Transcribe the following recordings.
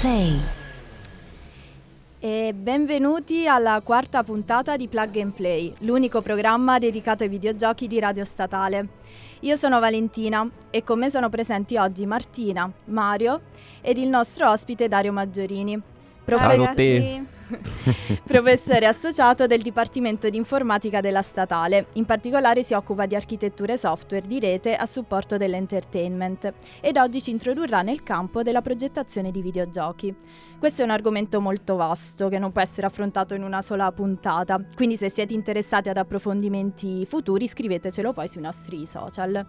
Play. E benvenuti alla quarta puntata di Plug and Play, l'unico programma dedicato ai videogiochi di Radio Statale. Io sono Valentina e con me sono presenti oggi Martina, Mario ed il nostro ospite Dario Maggiorini. Professore, professore associato del Dipartimento di Informatica della Statale. In particolare si occupa di architetture software di rete a supporto dell'entertainment ed oggi ci introdurrà nel campo della progettazione di videogiochi. Questo è un argomento molto vasto che non può essere affrontato in una sola puntata, quindi se siete interessati ad approfondimenti futuri scrivetecelo poi sui nostri social.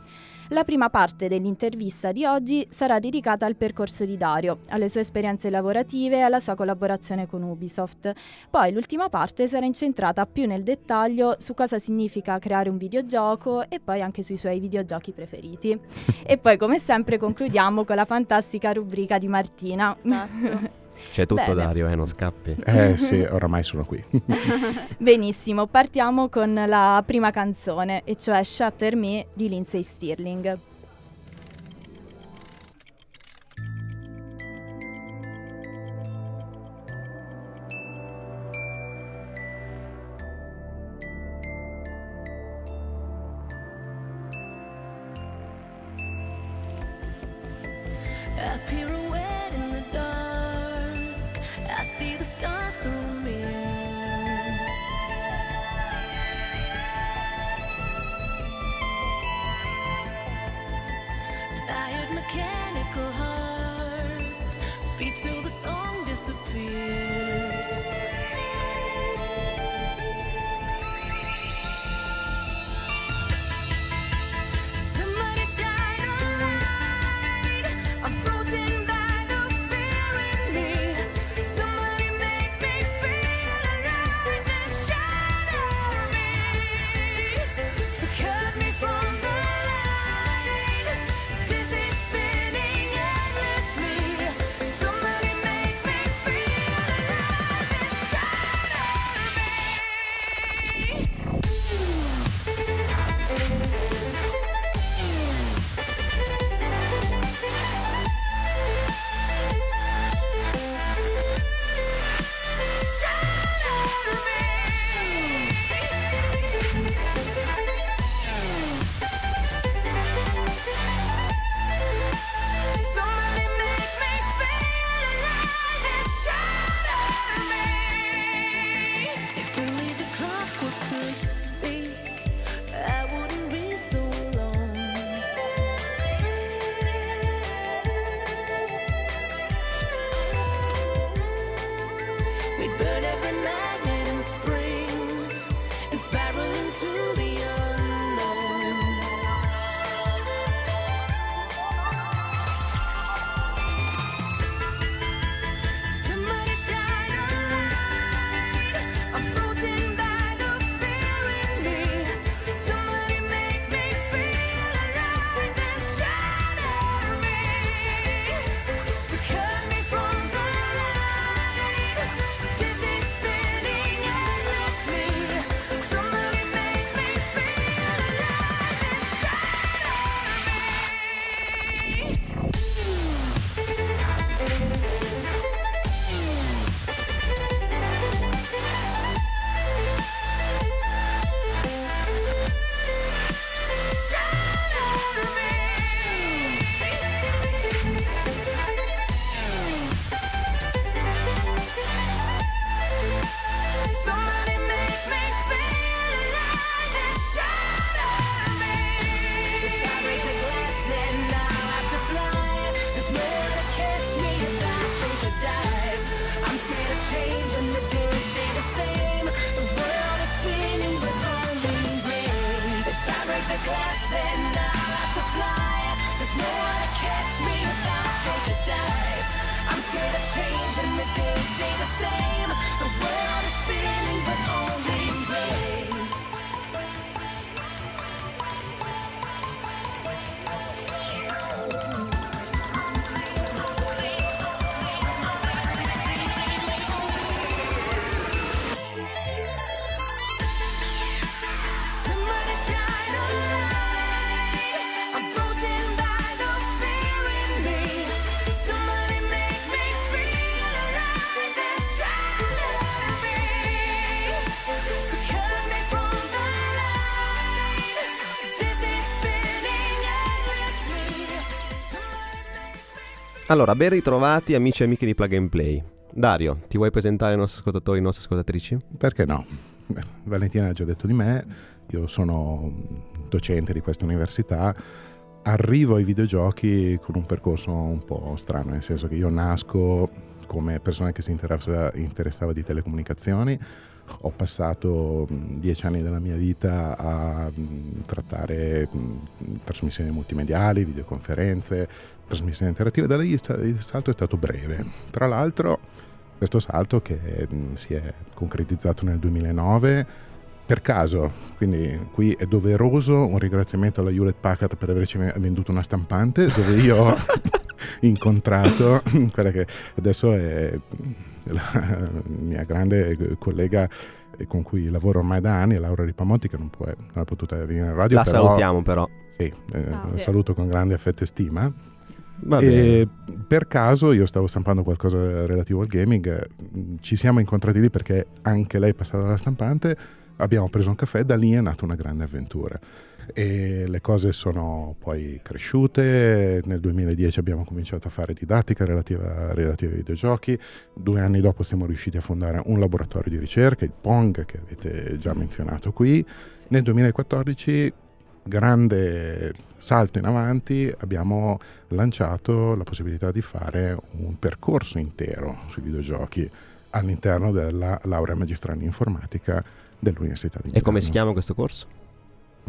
La prima parte dell'intervista di oggi sarà dedicata al percorso di Dario, alle sue esperienze lavorative e alla sua collaborazione con Ubisoft. Poi l'ultima parte sarà incentrata più nel dettaglio su cosa significa creare un videogioco e poi anche sui suoi videogiochi preferiti. e poi come sempre concludiamo con la fantastica rubrica di Martina. Esatto. C'è tutto Bene. Dario, eh, non scappi. Eh sì, oramai sono qui. Benissimo, partiamo con la prima canzone, e cioè Shatter Me di Lindsay Stirling. Allora, ben ritrovati amici e amiche di Plug and Play. Dario, ti vuoi presentare ai nostri ascoltatori e nostre ascoltatrici? Perché no? Valentina ha già detto di me, io sono docente di questa università, arrivo ai videogiochi con un percorso un po' strano, nel senso che io nasco come persona che si interessava, interessava di telecomunicazioni, ho passato dieci anni della mia vita a trattare trasmissioni multimediali, videoconferenze, trasmissioni interattive, da lì il salto è stato breve. Tra l'altro questo salto che si è concretizzato nel 2009 per caso, quindi qui è doveroso un ringraziamento alla Hewlett Packard per averci venduto una stampante dove io ho incontrato quella che adesso è la mia grande collega con cui lavoro ormai da anni, Laura Ripamonti, che non, può, non è potuta venire in radio. La però, salutiamo però. Sì, eh, Ah, la sì. saluto con grande affetto e stima. Va E per caso io stavo stampando qualcosa relativo al gaming, ci siamo incontrati lì perché anche lei è passata dalla stampante, abbiamo preso un caffè e da lì è nata una grande avventura. E le cose sono poi cresciute, nel 2010 abbiamo cominciato a fare didattica relativa, relativa ai videogiochi, due anni dopo siamo riusciti a fondare un laboratorio di ricerca, il Pong che avete già menzionato qui, nel 2014 grande salto in avanti abbiamo lanciato la possibilità di fare un percorso intero sui videogiochi all'interno della laurea magistrale in informatica dell'Università di Milano. E come si chiama questo corso?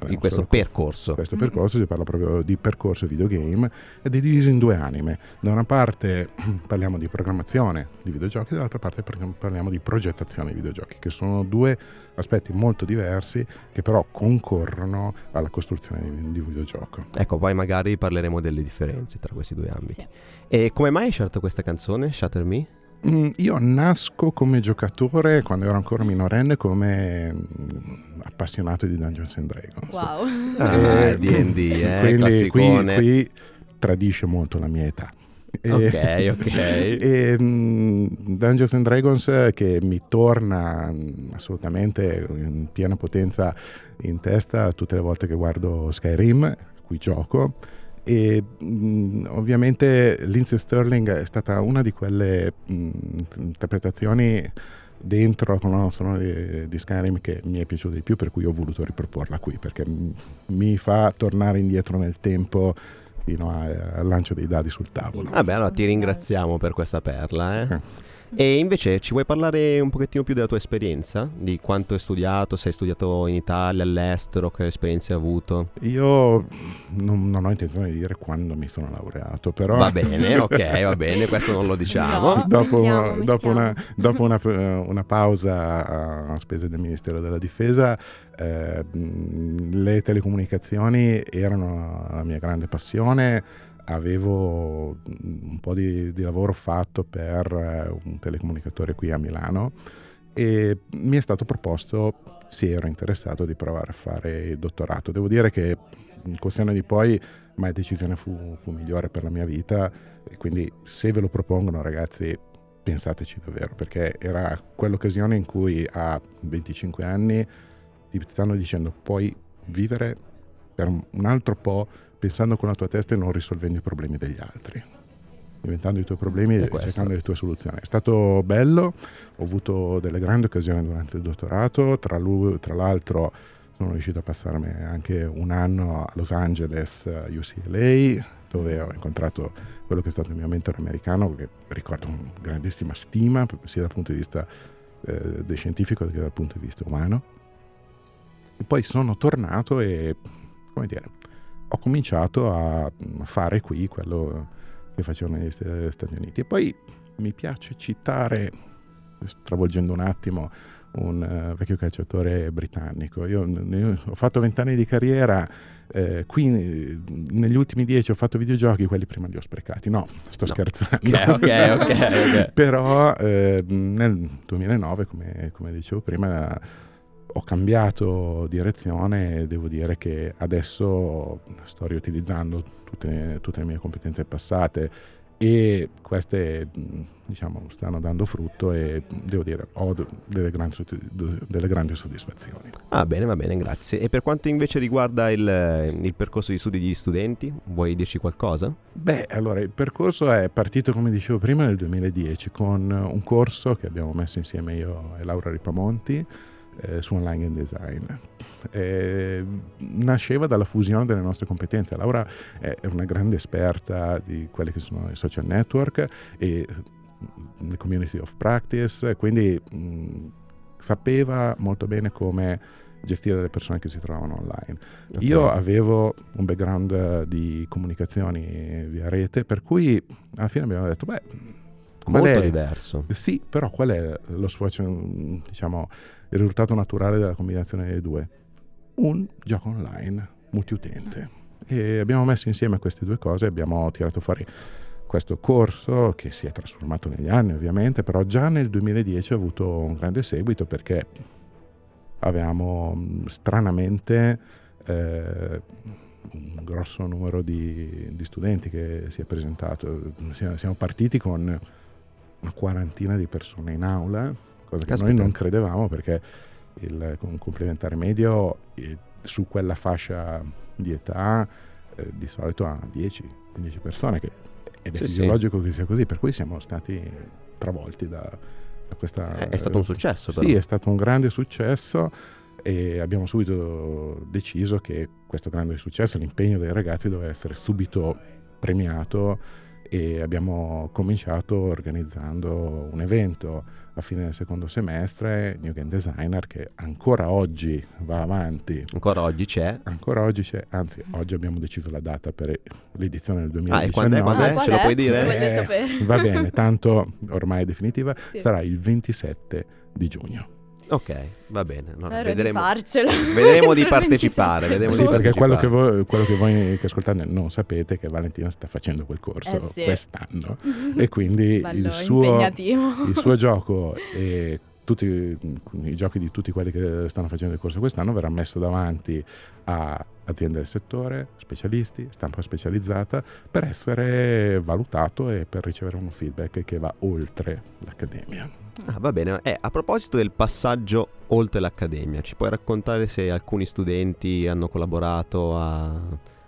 In questo percorso. questo percorso si parla proprio di percorso videogame ed è diviso in due anime. Da una parte parliamo di programmazione di videogiochi, dall'altra parte par- parliamo di progettazione di videogiochi, che sono due aspetti molto diversi che però concorrono alla costruzione di, di un videogioco. Ecco, poi magari parleremo delle differenze tra questi due ambiti. Sì. E come mai hai scelto questa canzone, Shatter Me? Mm, Io nasco come giocatore quando ero ancora minorenne come mm, appassionato di Dungeons and Dragons. Wow. Ah, Eh, D&D, eh, quindi qui, classicone. qui tradisce molto la mia età. E- Ok, ok. E, mm, Dungeons and Dragons eh, che mi torna assolutamente in piena potenza in testa tutte le volte che guardo Skyrim, a cui gioco. E mm, ovviamente Lindsay Sterling è stata una di quelle mm, interpretazioni dentro la colonna sonora di, di Skyrim che mi è piaciuta di più, per cui ho voluto riproporla qui perché mi fa tornare indietro nel tempo fino a- al lancio dei dadi sul tavolo. Vabbè, allora ti ringraziamo per questa perla. Eh. E invece ci vuoi parlare un pochettino più della tua esperienza? Di quanto hai studiato, se hai studiato in Italia, all'estero, che esperienze hai avuto? Io non, non ho intenzione di dire quando mi sono laureato, però Va bene, ok, va bene, questo non lo diciamo. No. dopo, Mettiamo, dopo una, dopo una- una pausa a spese del Ministero della Difesa, eh, le telecomunicazioni erano la mia grande passione. Avevo mh, un po' di, di lavoro fatto per eh, un telecomunicatore qui a Milano e mi è stato proposto, se ero interessato, di provare a fare il dottorato. Devo dire che in questione di poi mai decisione fu, fu migliore per la mia vita e quindi se ve lo propongono ragazzi pensateci davvero perché era quell'occasione in cui a 25 anni ti stanno dicendo puoi vivere per un altro po' pensando con la tua testa e non risolvendo i problemi degli altri. Diventando i tuoi problemi E e cercando le tue soluzioni. È stato bello ho avuto delle grandi occasioni durante il dottorato tra, lui- tra l'altro sono riuscito a passarmi anche un anno a Los Angeles a UCLA dove ho incontrato quello che è stato il mio mentore americano che ricordo con grandissima stima sia dal punto di vista eh, scientifico che dal punto di vista umano. E poi sono tornato e come dire ho cominciato a a fare qui quello che facevo negli St- Stati Uniti e poi mi piace citare stravolgendo un attimo un eh, vecchio calciatore britannico. Io ne- ho fatto vent'anni di carriera, eh, qui eh, negli ultimi dieci ho fatto videogiochi, quelli prima li ho sprecati. No, sto No. scherzando. Ok, ok, ok, ok. Però eh, nel 2009, come, come dicevo prima, ho cambiato direzione e devo dire che adesso sto riutilizzando tutte, tutte le mie competenze passate e queste diciamo, stanno dando frutto e devo dire ho delle grandi, delle grandi, soddisfazioni. Ah bene, va bene, grazie. E per quanto invece riguarda il, il, percorso di studi degli studenti, vuoi dirci qualcosa? Beh, allora il percorso è partito come dicevo prima nel 2010 con un corso che abbiamo messo insieme io e Laura Ripamonti eh, su online and design eh, nasceva dalla fusione delle nostre competenze. Laura è una grande esperta di quelli che sono i social network e mm, le community of practice, quindi mh, mm, sapeva molto bene come gestire le persone che si trovavano online. Okay. Io avevo un background di comunicazioni via rete, per cui alla fine abbiamo detto, beh, molto è, diverso. Sì, però qual è lo swatch, diciamo, il risultato naturale della combinazione dei due? un gioco online multiutente. E abbiamo messo insieme queste due cose abbiamo tirato fuori questo corso che si è trasformato negli anni ovviamente, però già nel 2010 ha avuto un grande seguito perché avevamo stranamente eh, un grosso numero di, di, studenti che si è presentato. Siamo, partiti con una quarantina di persone in aula, cosa che Caspita. noi non credevamo perché il complementare medio eh, su quella fascia di età eh, di solito ha 10-15 persone che, ed è sì, fisiologico sì. che sia così, per cui siamo stati travolti da, da questa... È, è stato un successo però. Sì, è stato un grande successo e abbiamo subito deciso che questo grande successo, l'impegno dei ragazzi doveva essere subito premiato e abbiamo cominciato organizzando un evento a fine del secondo semestre, New Game Designer, che ancora oggi va avanti. Ancora oggi c'è? Ancora oggi c'è, anzi oggi abbiamo deciso la data per l'edizione del 2019. Ah, e quando è? Quando è? Ah, Ce lo puoi dire? Eh, va bene, tanto ormai è definitiva, sì. sarà il 27 di giugno. Ok, va bene. No, vedremo, vedremo di partecipare. Vedremo sì, di perché quello che, voi, quello che, voi, che ascoltate non sapete è che Valentina sta facendo quel corso eh sì. quest'anno e quindi Bello, il, suo, il suo gioco e tutti i giochi di tutti quelli che stanno facendo il corso quest'anno verrà messo davanti a aziende del settore, specialisti, stampa specializzata, per essere valutato e per ricevere un feedback che va oltre l'accademia. Ah, va bene. Eh, a proposito del passaggio oltre l'accademia, ci puoi raccontare se alcuni studenti hanno collaborato a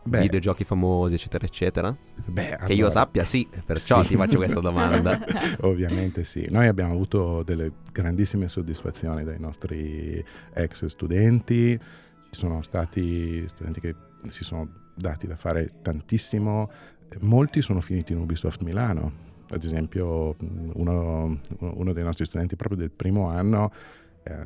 Beh, videogiochi famosi, eccetera, eccetera? Beh, allora, che io sappia sì, perciò sì. ti faccio questa domanda. Ovviamente sì. Noi abbiamo avuto delle grandissime soddisfazioni dai nostri ex studenti. Ci sono stati studenti che si sono dati da fare tantissimo. Molti sono finiti in Ubisoft Milano ad esempio uno, uno dei nostri studenti proprio del primo anno eh,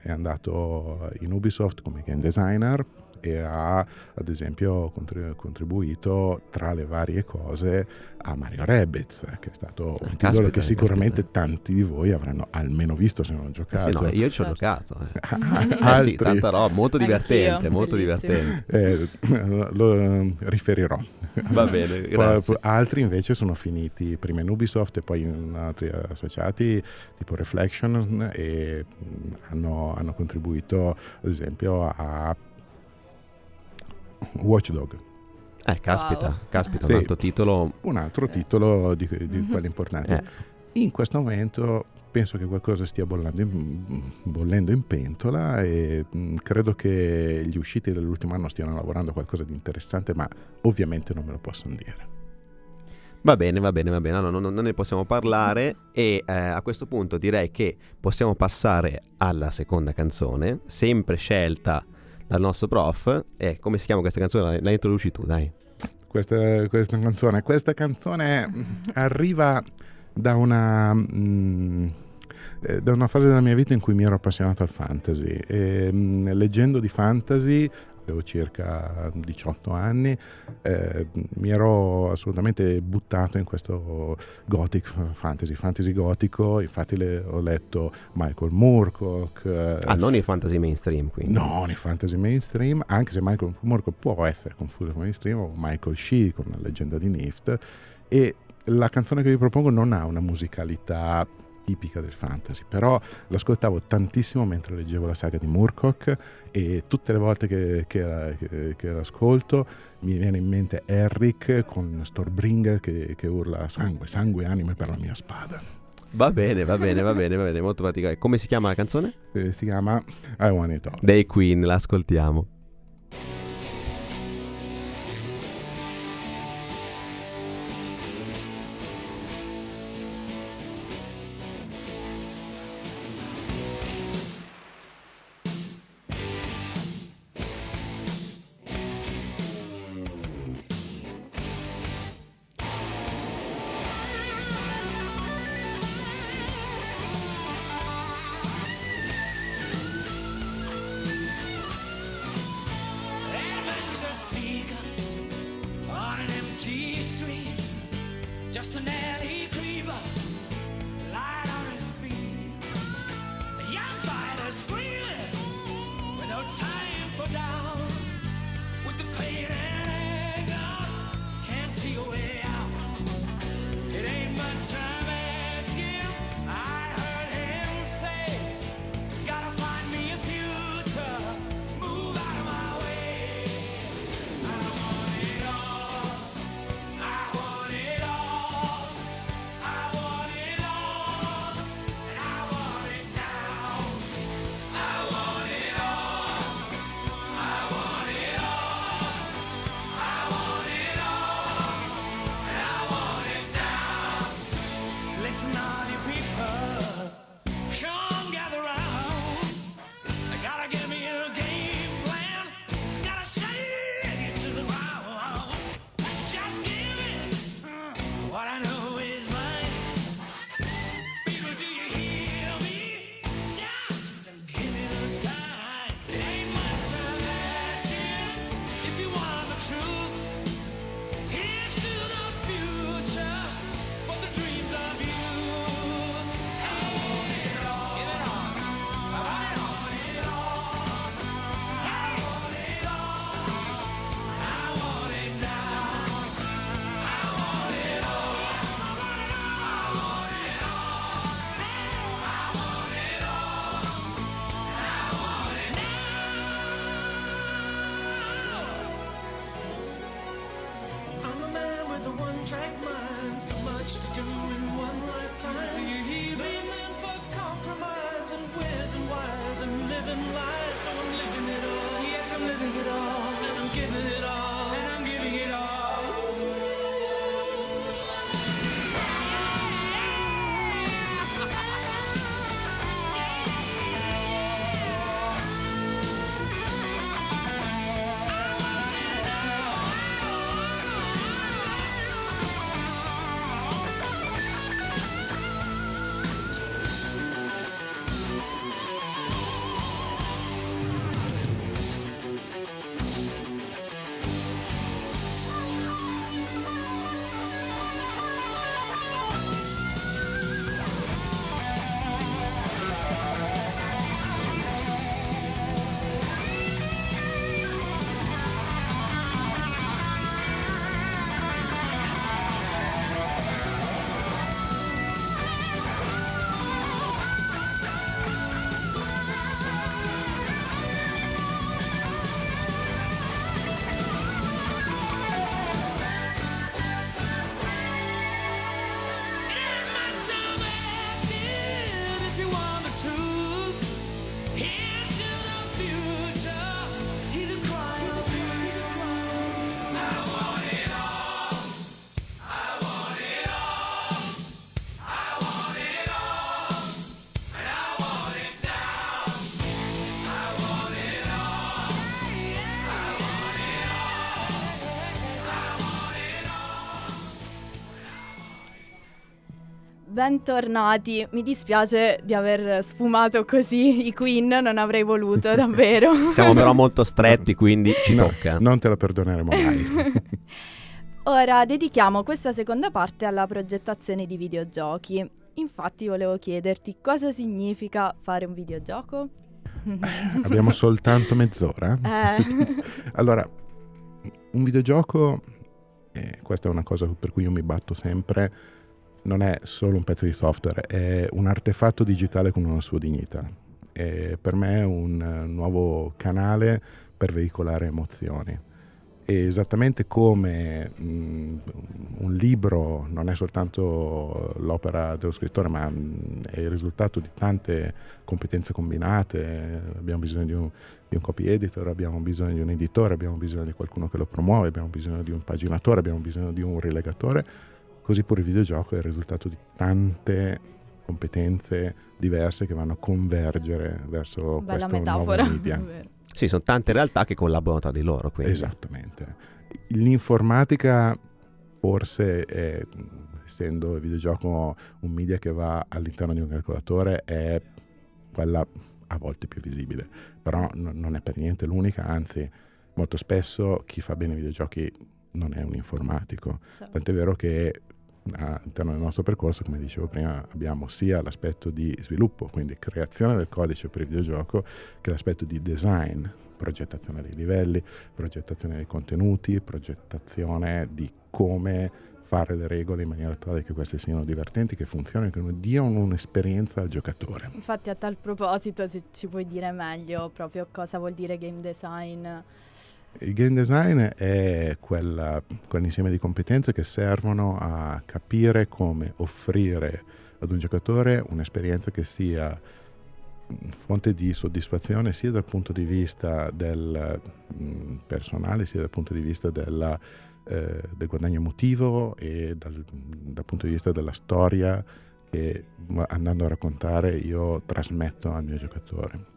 è andato in Ubisoft come game designer e ha ad esempio contribuito tra le varie cose a Mario Rabbids che è stato un caspita, titolo che sicuramente caspita. tanti di voi avranno almeno visto se non giocato. Eh sì, no, io ci ho giocato. Eh. eh sì, tanta roba, molto divertente, Anch'io, molto divertente. Eh, lo riferirò. Va bene, grazie. altri invece sono finiti prima in Ubisoft e poi in altri associati tipo Reflection e hanno, hanno contribuito ad esempio a Watchdog. Eh, caspita, wow. caspita, sì, un altro titolo. Un altro titolo di, di mm-hmm. Eh. In questo momento penso che qualcosa stia bollendo in, bollendo in pentola e mh, mm, credo che gli usciti dell'ultimo anno stiano lavorando a qualcosa di interessante, ma ovviamente non me lo possono dire. Va bene, va bene, va bene, no, no, non ne possiamo parlare e eh, a questo punto direi che possiamo passare alla seconda canzone, sempre scelta dal nostro prof. E come si chiama questa canzone? La introduci tu, dai. Questa, questa canzone, questa canzone arriva da una... Mm, eh, da una fase della mia vita in cui mi ero appassionato al fantasy e mm, leggendo di fantasy avevo circa 18 anni, eh, mi ero assolutamente buttato in questo gothic fantasy, fantasy gotico, infatti le, ho letto Michael Moorcock. Eh, ah, non il fantasy mainstream quindi? Non il fantasy mainstream, anche se Michael Moorcock può essere confuso con mainstream, o Michael Shee con la leggenda di Nift, e la canzone che vi propongo non ha una musicalità tipica del fantasy, però l'ascoltavo tantissimo mentre leggevo la saga di Murkoch e tutte le volte che, che, che, che l'ascolto mi viene in mente Eric con Stormbringer che, che urla sangue, sangue, anime per la mia spada. Va bene, va bene, va bene, va bene, molto particolare. Come si chiama la canzone? Eh, si chiama I Want It All. Dei Queen, l'ascoltiamo. One-track mind, so much to do in one lifetime. Living for compromise and where's and whys and living lies, so I'm living it all. Yes, I'm living it all, and I'm giving it all, Bentornati, mi dispiace di aver sfumato così i Queen, non avrei voluto davvero. Siamo però molto stretti, quindi ci No, tocca. Non te lo perdoneremo mai. Ora dedichiamo questa seconda parte alla progettazione di videogiochi. Infatti volevo chiederti cosa significa fare un videogioco? Abbiamo soltanto mezz'ora. Eh. Allora, un videogioco, e questa è una cosa per cui io mi batto sempre, non è solo un pezzo di software, è un artefatto digitale con una sua dignità. E per me è un eh, nuovo canale per veicolare emozioni. E esattamente come mh, un libro non è soltanto l'opera dello scrittore, ma mh, è il risultato di tante competenze combinate, abbiamo bisogno di un, di un copy editor, abbiamo bisogno di un editore, abbiamo bisogno di qualcuno che lo promuove, abbiamo bisogno di un paginatore, abbiamo bisogno di un rilegatore, così pure il videogioco è il risultato di tante competenze diverse che vanno a convergere verso Bella questo metafora. nuovo media. Vero. Sì, sono tante realtà che collaborano tra di loro. Quindi. Esattamente. L'informatica forse, è, essendo il videogioco un media che va all'interno di un calcolatore, è quella a volte più visibile, però no- non è per niente l'unica, anzi molto spesso chi fa bene i videogiochi non è un informatico. Cioè, Tant'è vero che all'interno del nostro percorso, come dicevo prima, abbiamo sia l'aspetto di sviluppo, quindi creazione del codice per il videogioco, che l'aspetto di design, progettazione dei livelli, progettazione dei contenuti, progettazione di come fare le regole in maniera tale che queste siano divertenti, che funzionino, che diano un'esperienza al giocatore. Infatti a tal proposito se ci puoi dire meglio proprio cosa vuol dire game design. Il game design è quella- quell'insieme di competenze che servono a capire come offrire ad un giocatore un'esperienza che sia fonte di soddisfazione sia dal punto di vista del mh, personale sia dal punto di vista della, eh, del guadagno emotivo e dal, dal punto di vista della storia che andando a raccontare io trasmetto al mio giocatore.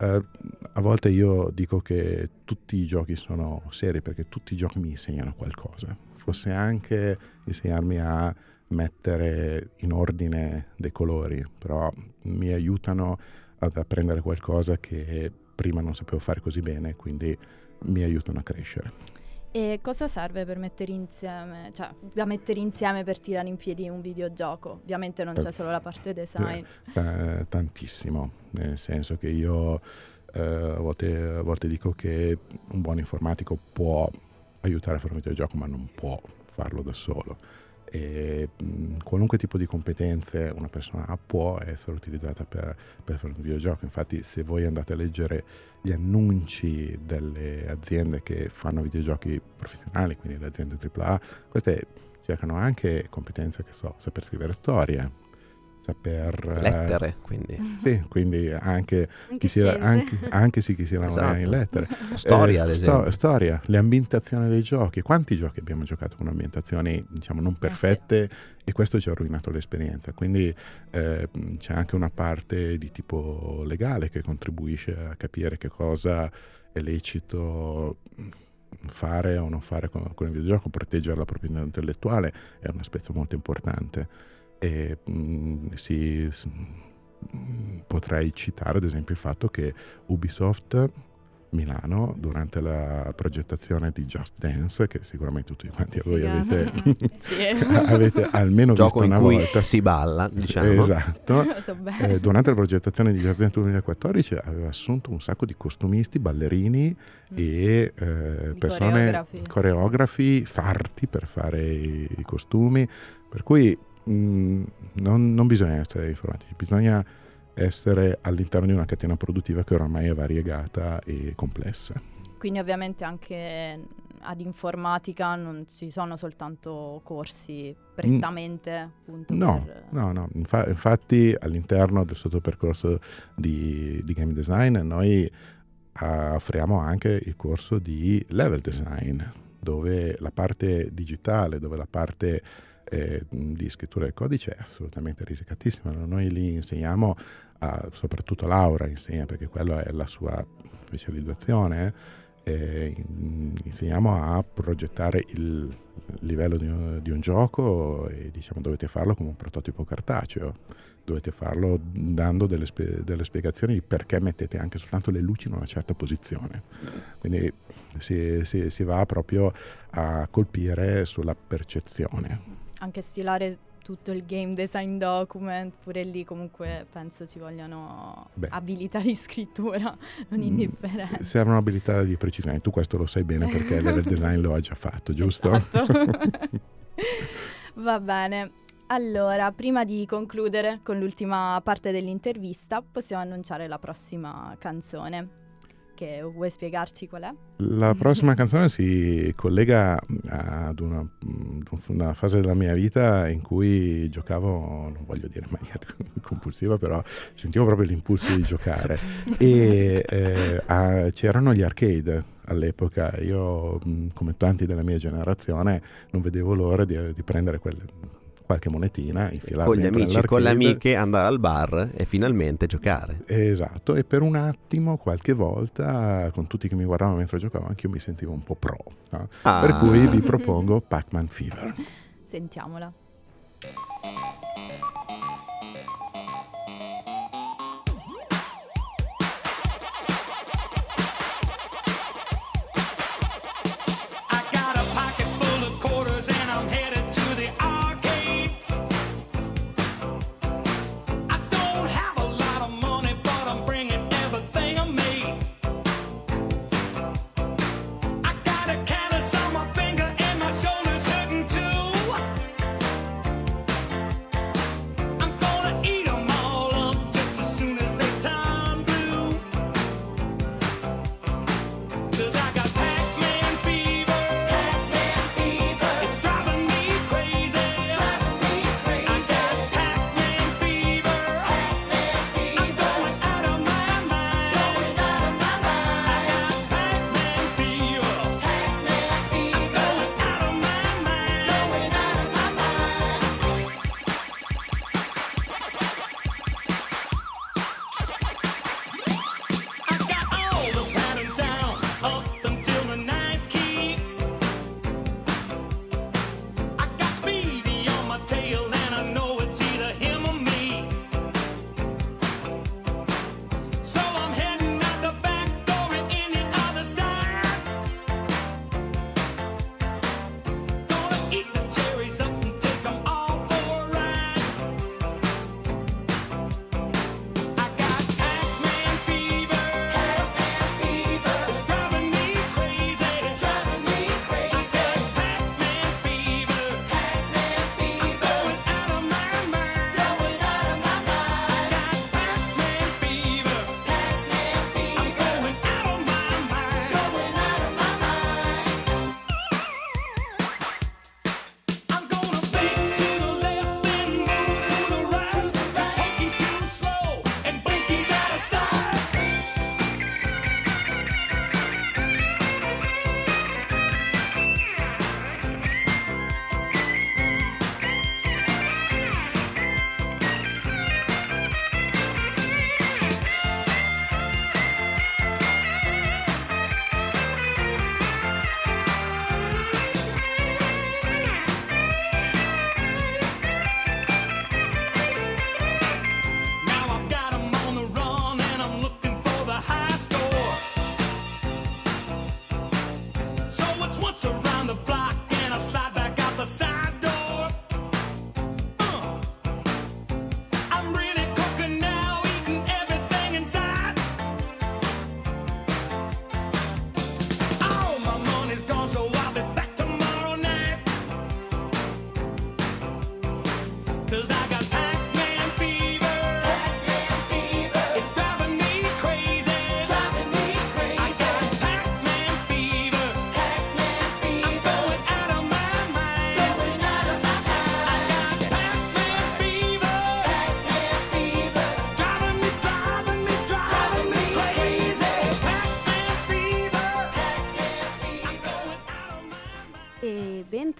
Eh, a volte io dico che tutti i giochi sono seri perché tutti i giochi mi insegnano qualcosa. Fosse anche insegnarmi a mettere in ordine dei colori, però mi aiutano ad apprendere qualcosa che prima non sapevo fare così bene, quindi mi aiutano a crescere. E cosa serve per mettere insieme, cioè da mettere insieme per tirare in piedi un videogioco? Ovviamente non c'è Eh, solo la parte design. Eh, tantissimo, nel senso che io eh, a, volte, a volte dico che un buon informatico può aiutare a fare un videogioco, ma non può farlo da solo. E mh, qualunque tipo di competenze una persona ha può essere utilizzata per, per fare un videogioco. Infatti, se voi andate a leggere gli annunci delle aziende che fanno videogiochi professionali, quindi le aziende AAA, queste cercano anche competenze che so, saper scrivere storie, saper... eh, Lettere, quindi. sì, quindi anche Anche chi si, anche, anche sì, chi si laurea in Esatto. lettere. Storia, Eh, sto- storia, le ambientazioni dei giochi. Quanti giochi abbiamo giocato con ambientazioni, diciamo, non perfette e questo ci ha rovinato l'esperienza. Quindi eh, c'è anche una parte di tipo legale che contribuisce a capire che cosa è lecito fare o non fare con, con il videogioco, proteggere la proprietà intellettuale è un aspetto molto importante. E mh, si, s- mh, potrei citare ad esempio il fatto che Ubisoft Milano durante la progettazione di Just Dance che sicuramente tutti quanti voi Figata. avete, Sì. avete almeno Gioco visto in una cui volta si balla, diciamo. esatto so eh, durante la progettazione di Just Dance 2014 aveva assunto un sacco di costumisti, ballerini Mm. e eh, persone coreografi. coreografi sarti per fare i, i costumi per cui mh, non, non bisogna essere informatici bisogna essere all'interno di una catena produttiva che oramai è variegata e complessa Quindi ovviamente anche ad informatica non ci sono soltanto corsi prettamente appunto Mm. No, per... no, no. Infa- infatti all'interno del sottopercorso di, di game design noi ah, offriamo anche il corso di level design, dove la parte digitale, dove la parte eh, di scrittura del codice è assolutamente risicatissima. Noi lì insegniamo, a- soprattutto Laura insegna, perché quella è la sua specializzazione, eh, in- insegniamo a progettare il livello di un, di un gioco e diciamo dovete farlo come un prototipo cartaceo, dovete farlo dando delle, spie- delle spiegazioni di perché mettete anche soltanto le luci in una certa posizione. Quindi si, si- si va proprio a colpire sulla percezione. Anche stilare tutto il game design document, pure lì comunque penso ci vogliano Beh. abilità di scrittura non Mm, indifferenti. Servono abilità di precisione, tu questo lo sai bene perché level design lo hai già fatto, giusto? Esatto. Va bene. Allora, prima di concludere con l'ultima parte dell'intervista, possiamo annunciare la prossima canzone. Che vuoi spiegarci qual è? La prossima canzone si collega ad una, mm, una, fase della mia vita in cui giocavo, non voglio dire in maniera compulsiva, però sentivo proprio l'impulso di giocare. e eh, a, c'erano gli arcade all'epoca. Io, mm, come tanti della mia generazione, non vedevo l'ora di, di prendere quelle qualche monetina, infilarla con gli amici e con le amiche, andare al bar e finalmente giocare. Esatto, e per un attimo, qualche volta, con tutti che mi guardavano mentre giocavo, anche io mi sentivo un po' pro. No? Ah. Per cui vi propongo Pac-Man Fever. Sentiamola.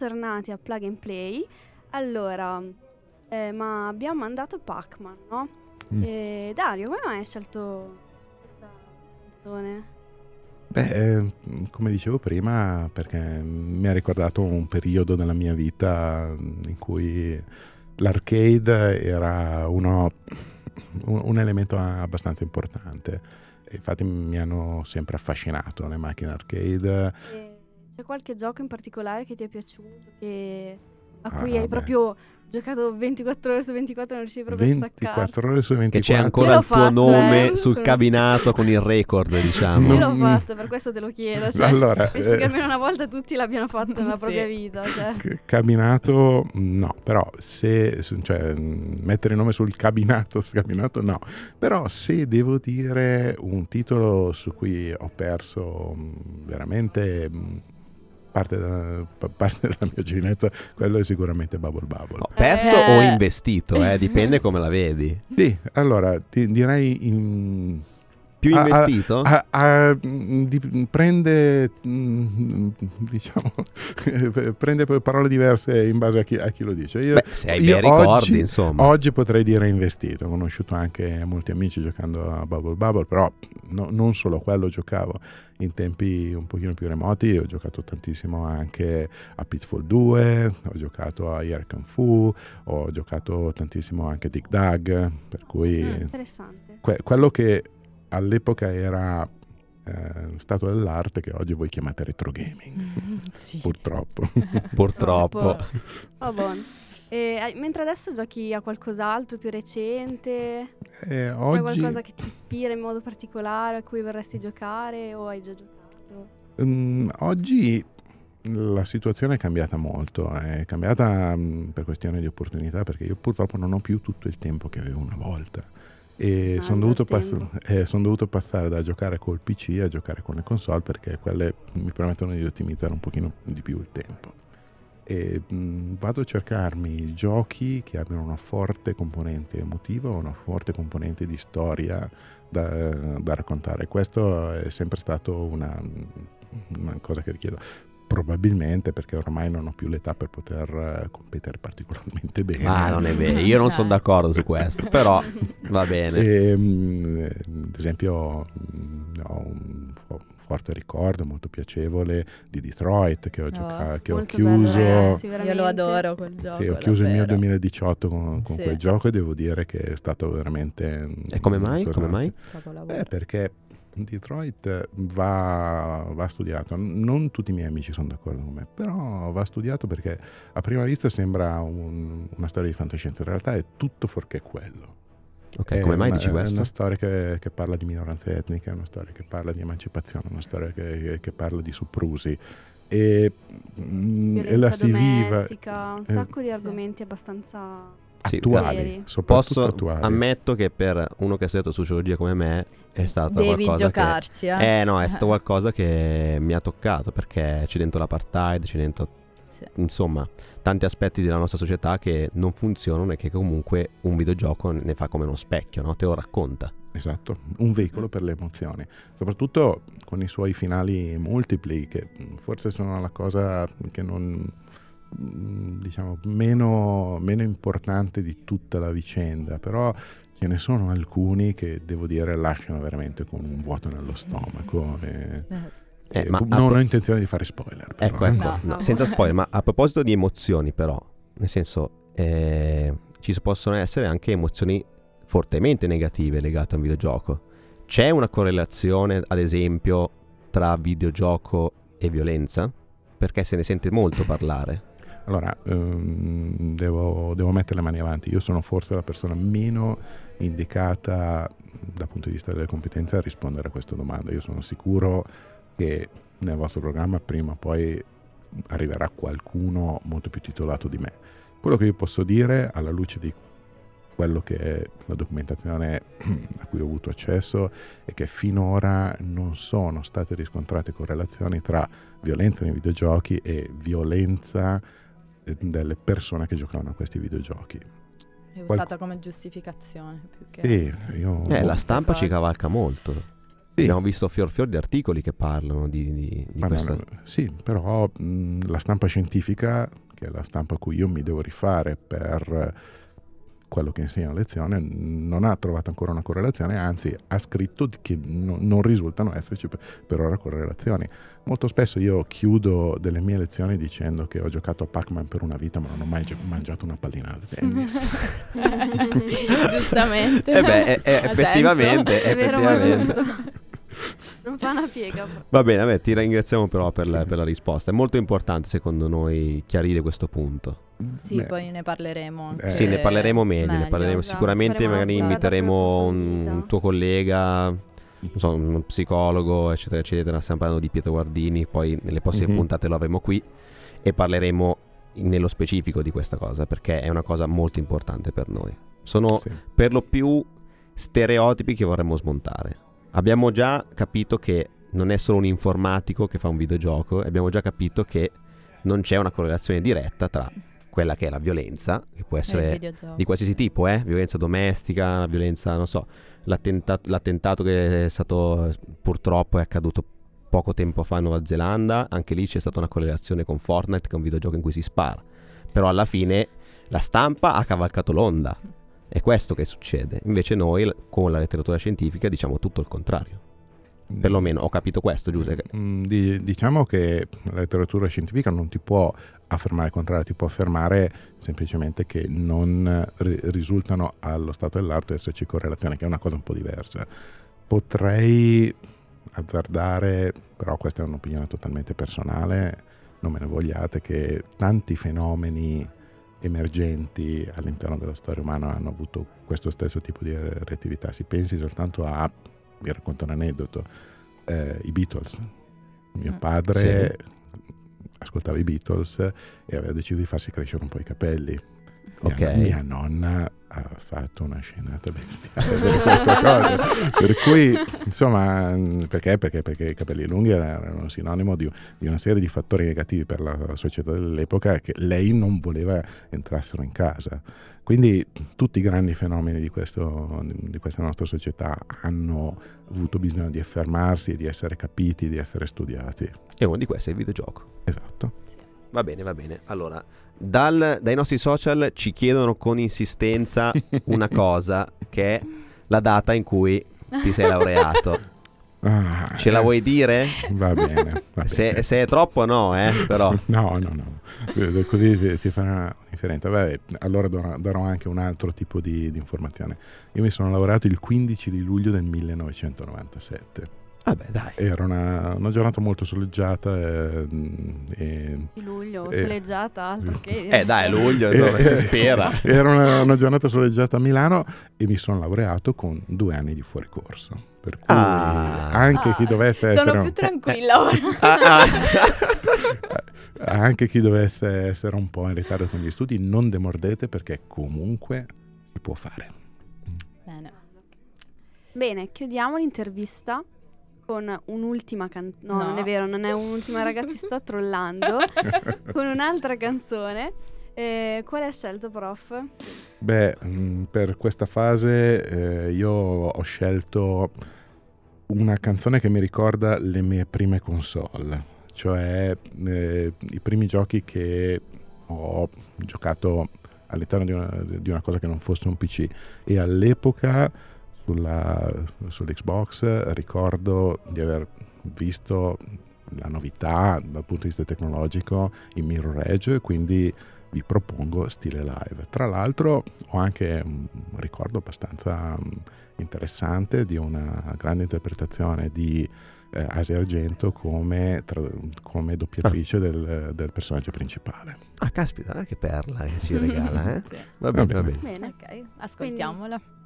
Bentornati a Plug and Play. Allora, eh, ma abbiamo mandato Pac-Man, no? Mm. E Dario, come mai hai scelto questa canzone? Beh, eh, come dicevo prima, perché mi ha ricordato un periodo della mia vita in cui l'arcade era uno, un, un elemento abbastanza importante. Infatti mi hanno sempre affascinato le macchine arcade. C'è qualche gioco in particolare che ti è piaciuto, che, a ah, cui ah, hai beh. proprio giocato 24 ore su 24, non riuscivo proprio a staccare. 24 ore su 24. Che c'è ancora il tuo fatto, nome eh. sul cabinato con il record, diciamo. Io l'ho fatto, per questo te lo chiedo. Cioè, Allora, penso che eh, almeno una volta tutti l'abbiano fatto nella Sì. propria vita. Cioè. cabinato no, però se, cioè, mh, mettere il nome sul cabinato, cabinato no, però se devo dire un titolo su cui ho perso mh, veramente mh, parte, da- pa- parte della mia giovinezza, quello è sicuramente Bubble Bubble. No, perso Eh. o investito, eh, dipende come la vedi. Sì, allora ti direi in- Più Ah, ah, investito? a- a- mh, di- prende mh, diciamo prende parole diverse in base a chi, a chi lo dice. Io, Beh, se hai bei ricordi, oggi- insomma. Oggi potrei dire investito, ho conosciuto anche molti amici giocando a Bubble Bubble, però no- non solo quello giocavo. In tempi un pochino più remoti ho giocato tantissimo anche a Pitfall 2, ho giocato a Air Kung Fu, ho giocato tantissimo anche a Dig Dug, per cui Mm. Interessante. que- quello che all'epoca era eh, stato dell'arte che oggi voi chiamate retro gaming, sì. purtroppo. Purtroppo. Oh, buono. E, mentre adesso giochi a qualcos'altro più recente? Eh, Hai oggi... qualcosa che ti ispira in modo particolare a cui vorresti giocare o hai già giocato? Mm, oggi la situazione è cambiata molto, è cambiata mm, per questione di opportunità perché io purtroppo non ho più tutto il tempo che avevo una volta e Ah, sono dovuto, pass- eh, son dovuto passare da giocare col PC a giocare con le console perché quelle mi permettono di ottimizzare un pochino di più il tempo. E mm, vado a cercarmi giochi che abbiano una forte componente emotiva, una forte componente di storia da, da raccontare. Questo è sempre stato una, una cosa che richiedo. Probabilmente perché ormai non ho più l'età per poter eh, competere particolarmente bene. Ah, non è vero, io non sono d'accordo su questo, però va bene. E, mm, eh, ad esempio mm, ho un fo- forte ricordo molto piacevole di Detroit che ho, gioca- che ho Molto bello, chiuso. ragazzi, Io lo adoro quel gioco. Sì, ho chiuso il mio davvero. 2018 con, con Sì. quel gioco e devo dire che è stato veramente... mm, E come mai? Come mai? Eh, perché Detroit va, va studiato. Non tutti i miei amici sono d'accordo con me, però va studiato perché a prima vista sembra un- una storia di fantascienza. In realtà è tutto fuorché quello. Ok, È come mai una- dici È questo? una storia che, che parla di minoranze etniche, è una storia che parla di emancipazione, una storia che, che parla di soprusi. E, mm, e la si viva domestica, un eh, sacco di sì. argomenti abbastanza... Sì, attuali, veri. soprattutto Posso, attuali. ammetto che per uno che ha studiato sociologia come me è stato Devi qualcosa giocarci, che... eh. Eh no, è stato qualcosa che mi ha toccato perché c'è dentro l'apartheid, c'è dentro Sì. insomma tanti aspetti della nostra società che non funzionano e che comunque un videogioco ne fa come uno specchio, no? te lo racconta. Esatto, un veicolo per le emozioni, soprattutto con i suoi finali multipli che forse sono la cosa che non mm, diciamo meno, meno importante di tutta la vicenda, però ce ne sono alcuni che devo dire lasciano veramente con un vuoto nello stomaco. e- Eh, e ma non pro- ho intenzione di fare spoiler. però, Ecco, ecco, No, no, no. senza spoiler, ma a proposito di emozioni però, nel senso, eh, ci possono essere anche emozioni fortemente negative legate a un videogioco. C'è una correlazione, ad esempio, tra videogioco e violenza? Perché se ne sente molto parlare. Allora, ehm, devo, devo mettere le mani avanti. Io sono forse la persona meno indicata dal punto di vista delle competenze a rispondere a questa domanda. Io sono sicuro che nel vostro programma prima o poi arriverà qualcuno molto più titolato di me. Quello che io posso dire alla luce di quello che è la documentazione a cui ho avuto accesso è che finora non sono state riscontrate correlazioni tra violenza nei videogiochi e violenza delle persone che giocavano a questi videogiochi. È usata come giustificazione più che... Sì, io, Eh, la Molte stampa ci cavalca molto. Sì. Abbiamo visto fior fior di articoli che parlano di, di, di questa... no, sì, però mh, la stampa scientifica, che è la stampa a cui io mi devo rifare per eh, quello che insegno a lezione, non ha trovato ancora una correlazione, anzi ha scritto che no- non risultano esserci per, per ora correlazioni. Molto spesso io chiudo delle mie lezioni dicendo che ho giocato a Pac-Man per una vita ma non ho mai gio- mangiato una pallina da tennis. Giustamente. Eh beh, eh, eh, effettivamente. È vero, ma effettivamente. giusto. Non fa una piega. Va bene, vabbè, ti ringraziamo però per, la, per la risposta. È molto importante secondo noi chiarire questo punto. Sì, Beh. poi ne parleremo. Anche Eh. Sì, ne parleremo meglio, ne parleremo esatto. sicuramente, Faremo magari inviteremo un, un tuo collega, non so, uno psicologo, eccetera, eccetera. Stiamo parlando di Pietro Guardini, poi nelle prossime Mhm. puntate lo avremo qui e parleremo nello specifico di questa cosa, perché è una cosa molto importante per noi. Sono Sì. per lo più stereotipi che vorremmo smontare. Abbiamo già capito che non è solo un informatico che fa un videogioco, abbiamo già capito che non c'è una correlazione diretta tra quella che è la violenza, che può essere di qualsiasi tipo, eh? violenza domestica, violenza, non so, l'attenta- l'attentato che è stato purtroppo è accaduto poco tempo fa in Nuova Zelanda, anche lì c'è stata una correlazione con Fortnite, che è un videogioco in cui si spara. Però alla fine la stampa ha cavalcato l'onda. È questo che succede. Invece noi con la letteratura scientifica diciamo tutto il contrario. Perlomeno ho capito questo, Giuseppe. Mm, di- diciamo che la letteratura scientifica non ti può affermare il contrario, ti può affermare semplicemente che non ri- risultano allo stato dell'arte esserci correlazioni, che è una cosa un po' diversa. Potrei azzardare, però questa è un'opinione totalmente personale, non me ne vogliate, che tanti fenomeni emergenti all'interno della storia umana hanno avuto questo stesso tipo di reattività. Si pensi soltanto a, vi racconto un aneddoto, eh, i Beatles. Mio Mm. padre ascoltava i Beatles e aveva deciso di farsi crescere un po' i capelli. Mia, mia nonna ha fatto una scenata bestiale per questa cosa. Per cui, insomma, perché? Perché, perché i capelli lunghi erano sinonimo di, di una serie di fattori negativi per la società dell'epoca che lei non voleva entrassero in casa. Quindi tutti i grandi fenomeni di, questo, di questa nostra società hanno avuto bisogno di affermarsi, di essere capiti, di essere studiati. E uno di questi è il videogioco. Esatto. Va bene, va bene. Allora, dal- dai nostri social ci chiedono con insistenza una cosa, che è la data in cui ti sei laureato. Ah, Ce la eh, vuoi dire? Va bene. va Se, bene. se è troppo no, eh, però. No, no, no, Eh, così ti, ti farà una differenza. Vabbè, allora darò, darò anche un altro tipo di, di informazione. Io mi sono laureato il 15 di luglio del 1997. Vabbè, dai. Era una, una giornata molto soleggiata e, Di luglio, Eh. soleggiata, altro che... Eh dai, luglio, insomma, si spera. Era una, una giornata soleggiata a Milano e mi sono laureato con due anni di fuori corso. Per cui Ah. anche chi Ah, dovesse essere Sono più tranquilla ora. Ah, ah. anche chi dovesse essere un po' in ritardo con gli studi, non demordete perché comunque si può fare. Bene. Bene, chiudiamo l'intervista con un'ultima canzone. No, No. non è vero, non è un'ultima, ragazzi, sto trollando. con un'altra canzone. Eh, quale ha scelto, prof? Beh, mh, per questa fase eh, io ho scelto una canzone che mi ricorda le mie prime console, cioè eh, i primi giochi che ho giocato all'interno di una, di una cosa che non fosse un PC e all'epoca sulla, sull'Xbox ricordo di aver visto la novità dal punto di vista tecnologico in Mirror Edge, quindi vi propongo stile live. Tra l'altro ho anche un ricordo abbastanza mm, interessante di una grande interpretazione di eh, Asia Argento come, tra- come doppiatrice del, del personaggio principale. Ah, caspita, eh, che perla che ci regala, eh? Sì. Va bene, va bene. bene. Bene. Ok, ascoltiamola. I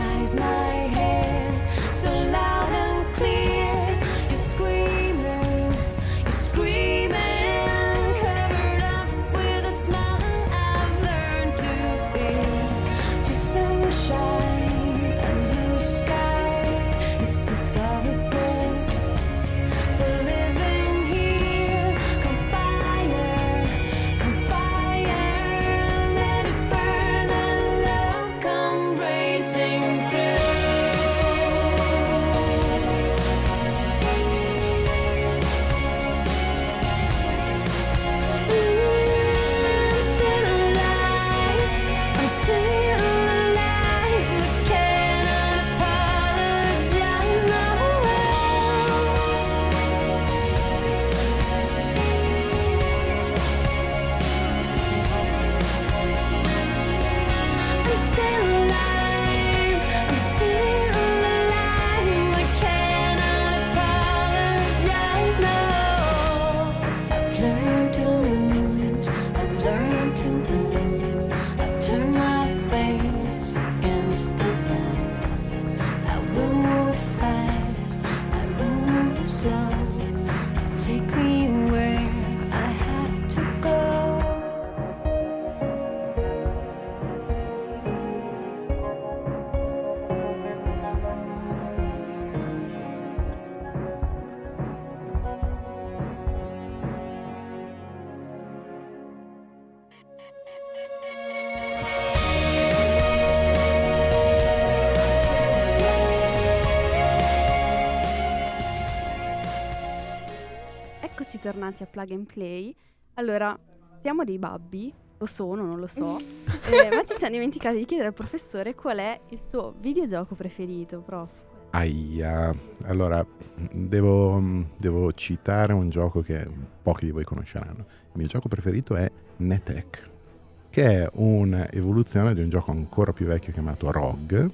hide my head. Eccoci tornati a Plug and Play. Allora, siamo dei babbi, o sono, non lo so, eh, ma ci siamo dimenticati di chiedere al professore qual è il suo videogioco preferito, prof. Aia, allora devo, devo citare un gioco che pochi di voi conosceranno. Il mio gioco preferito è Netek, che è un'evoluzione di un gioco ancora più vecchio chiamato Rogue,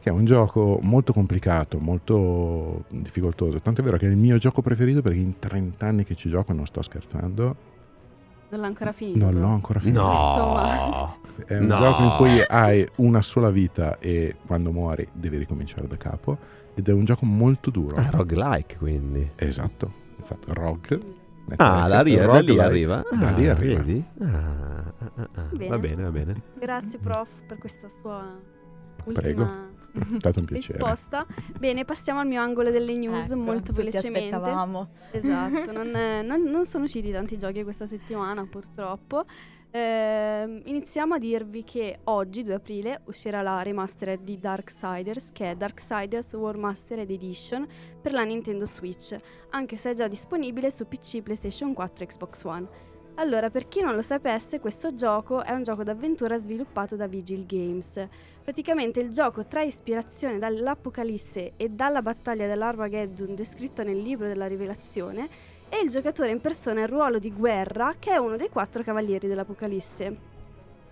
che è un gioco molto complicato, molto difficoltoso. Tanto è vero che è il mio gioco preferito perché in 30 anni che ci gioco, non sto scherzando, Non l'ha ancora finito? non l'ho ancora finito. No. È un No. gioco in cui hai una sola vita e quando muori devi ricominciare da capo. Ed è un gioco molto duro. Ah, roguelike quindi. Esatto, infatti Rogue. Ah, da, lì- da lì arriva. Da Ah, lì arriva. vedi? Ah, ah, ah, ah. Bene. Va bene, va bene. Grazie, prof, per questa sua Prego. ultima È stato un piacere. risposta. Bene, passiamo al mio angolo delle news Ecco, molto velocemente. aspettavamo. Esatto, non, è- non- non sono usciti tanti giochi questa settimana purtroppo. Ehm, iniziamo a dirvi che oggi, 2 aprile, uscirà la remastered di Darksiders, che è Darksiders War Mastered Edition per la Nintendo Switch, anche se è già disponibile su PC, PlayStation 4 e Xbox One. Allora, per chi non lo sapesse, questo gioco è un gioco d'avventura sviluppato da Vigil Games. Praticamente il gioco trae ispirazione dall'Apocalisse e dalla battaglia dell'Armageddon descritta nel libro della Rivelazione e il giocatore impersona il ruolo di Guerra, che è uno dei quattro cavalieri dell'Apocalisse.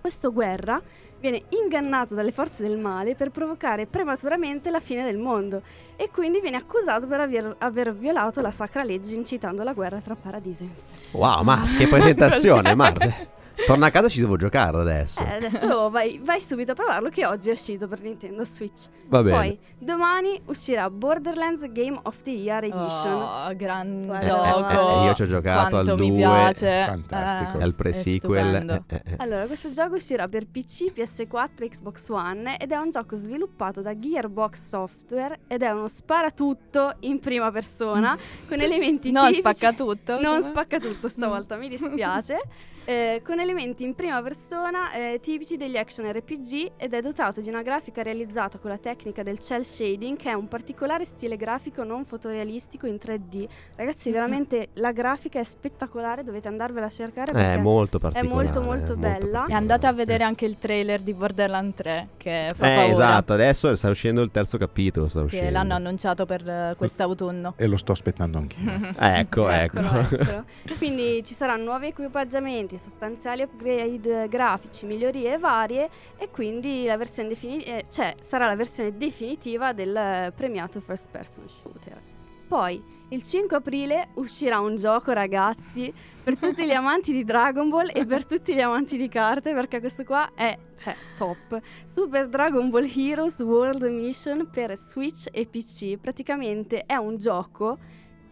Questo Guerra viene ingannato dalle forze del male per provocare prematuramente la fine del mondo e quindi viene accusato per aver, aver violato la sacra legge incitando la guerra tra paradiso inferno. Wow, ma che presentazione, Cos'è? Torna a casa ci devo giocare adesso. Eh, adesso vai, vai subito a provarlo che oggi è uscito per Nintendo Switch. Va bene. Poi domani uscirà Borderlands Game of the Year Edition. Oh, gran Guarda. gioco. Eh, eh, io ci ho giocato Quanto al mi 2, piace. fantastico. Eh, È il è pre-sequel. eh, eh, eh. Allora, questo gioco uscirà per PC, PS4 e Xbox One ed è un gioco sviluppato da Gearbox Software ed è uno sparatutto in prima persona con elementi Non tipici- spacca tutto. Non come? spacca tutto stavolta, mi dispiace. Eh, con elementi in prima persona eh, tipici degli action RPG ed è dotato di una grafica realizzata con la tecnica del cel shading che è un particolare stile grafico non fotorealistico in 3D. Ragazzi, Mhm. veramente la grafica è spettacolare, dovete andarvela a cercare perché è molto particolare. molto, molto bella. E particolare. andate a vedere anche il trailer di Borderlands 3 che fa Eh, paura. esatto, adesso sta uscendo il terzo capitolo. Sta Che l'hanno annunciato per eh, quest'autunno. E lo sto aspettando anch'io. Ecco, ecco. Eccolo, eccolo. Quindi ci saranno nuovi equipaggiamenti, sostanziali upgrade grafici, migliorie varie e quindi la versione defini- eh, cioè, sarà la versione definitiva del eh, premiato first person shooter. Poi il 5 aprile uscirà un gioco ragazzi per tutti gli amanti di Dragon Ball e per tutti gli amanti di carte perché questo qua è cioè, top. Super Dragon Ball Heroes World Mission per Switch e PC. Praticamente è un gioco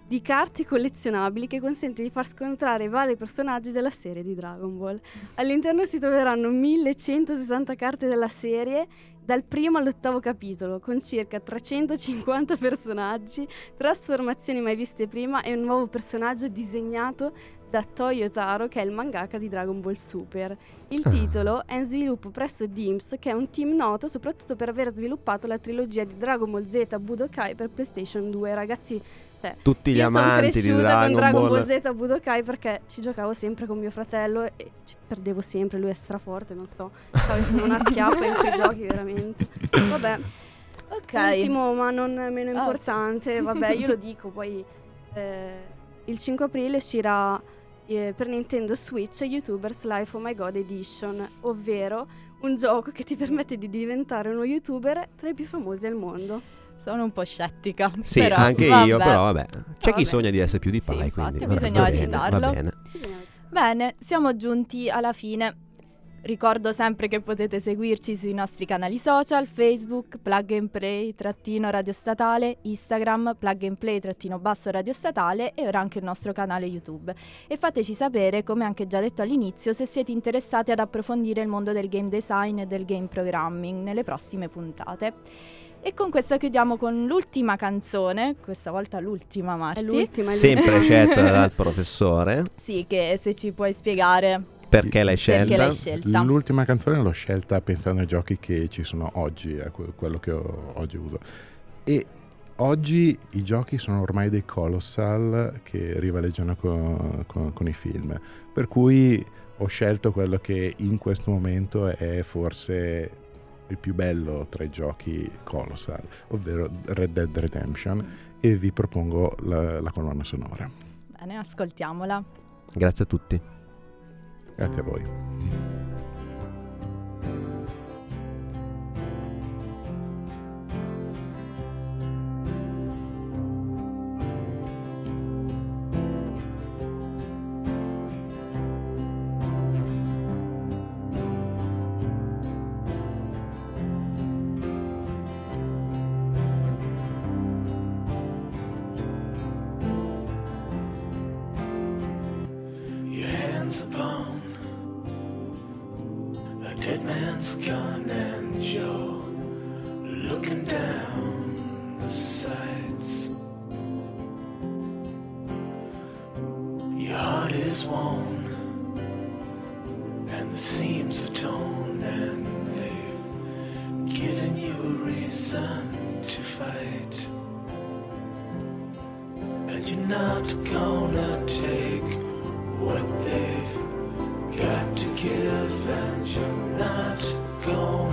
di carte collezionabili che consente di far scontrare vari personaggi della serie di Dragon Ball. All'interno si troveranno 1160 carte della serie dal primo all'ottavo capitolo, con circa 350 personaggi, trasformazioni mai viste prima e un nuovo personaggio disegnato da Toyo Taro, che è il mangaka di Dragon Ball Super. Il Ah. titolo è in sviluppo presso Dimps, che è un team noto soprattutto per aver sviluppato la trilogia di Dragon Ball Z Budokai per PlayStation 2. Ragazzi, cioè, Tutti gli io sono amanti di cresciuta Dragon, con Dragon Ball. Ball Z Budokai perché ci giocavo sempre con mio fratello e ci perdevo sempre, lui è straforte, non so. Sono una schiappa in quei giochi veramente. Vabbè, Ok. ultimo ma non meno Ah, importante, vabbè, io lo dico, poi eh, il 5 aprile uscirà eh, per Nintendo Switch YouTubers Life Oh My God Edition, ovvero un gioco che ti permette di diventare uno youtuber tra i più famosi al mondo. Sono un po' scettica. Sì, però, anche io, vabbè. però vabbè. C'è chi vabbè. sogna di essere più di Sì, Pai, infatti, quindi va- bisognava va bene, citarlo. Bene. Bene, siamo giunti alla fine. Ricordo sempre che potete seguirci sui nostri canali social, Facebook, Plug and Play, trattino radio statale, Instagram, Plug and Play, trattino basso radio statale e ora anche il nostro canale YouTube. E fateci sapere, come anche già detto all'inizio, se siete interessati ad approfondire il mondo del game design e del game programming nelle prossime puntate. E con questo chiudiamo con l'ultima canzone, questa volta l'ultima Marti. È l'ultima. Sempre scelta dal professore. Sì, che se ci puoi spiegare perché l'hai, scelta. perché l'hai scelta? L'ultima canzone l'ho scelta pensando ai giochi che ci sono oggi, a quello che ho oggi avuto. E oggi i giochi sono ormai dei colossal che rivaleggiano con, con, con i film. Per cui ho scelto quello che in questo momento è forse il più bello tra i giochi Colossal, ovvero Red Dead Redemption, mm. e vi propongo la, la colonna sonora. Bene, ascoltiamola. Grazie a tutti. Grazie a voi. Mm. you're not gonna take what they've got to give, and you're not gonna.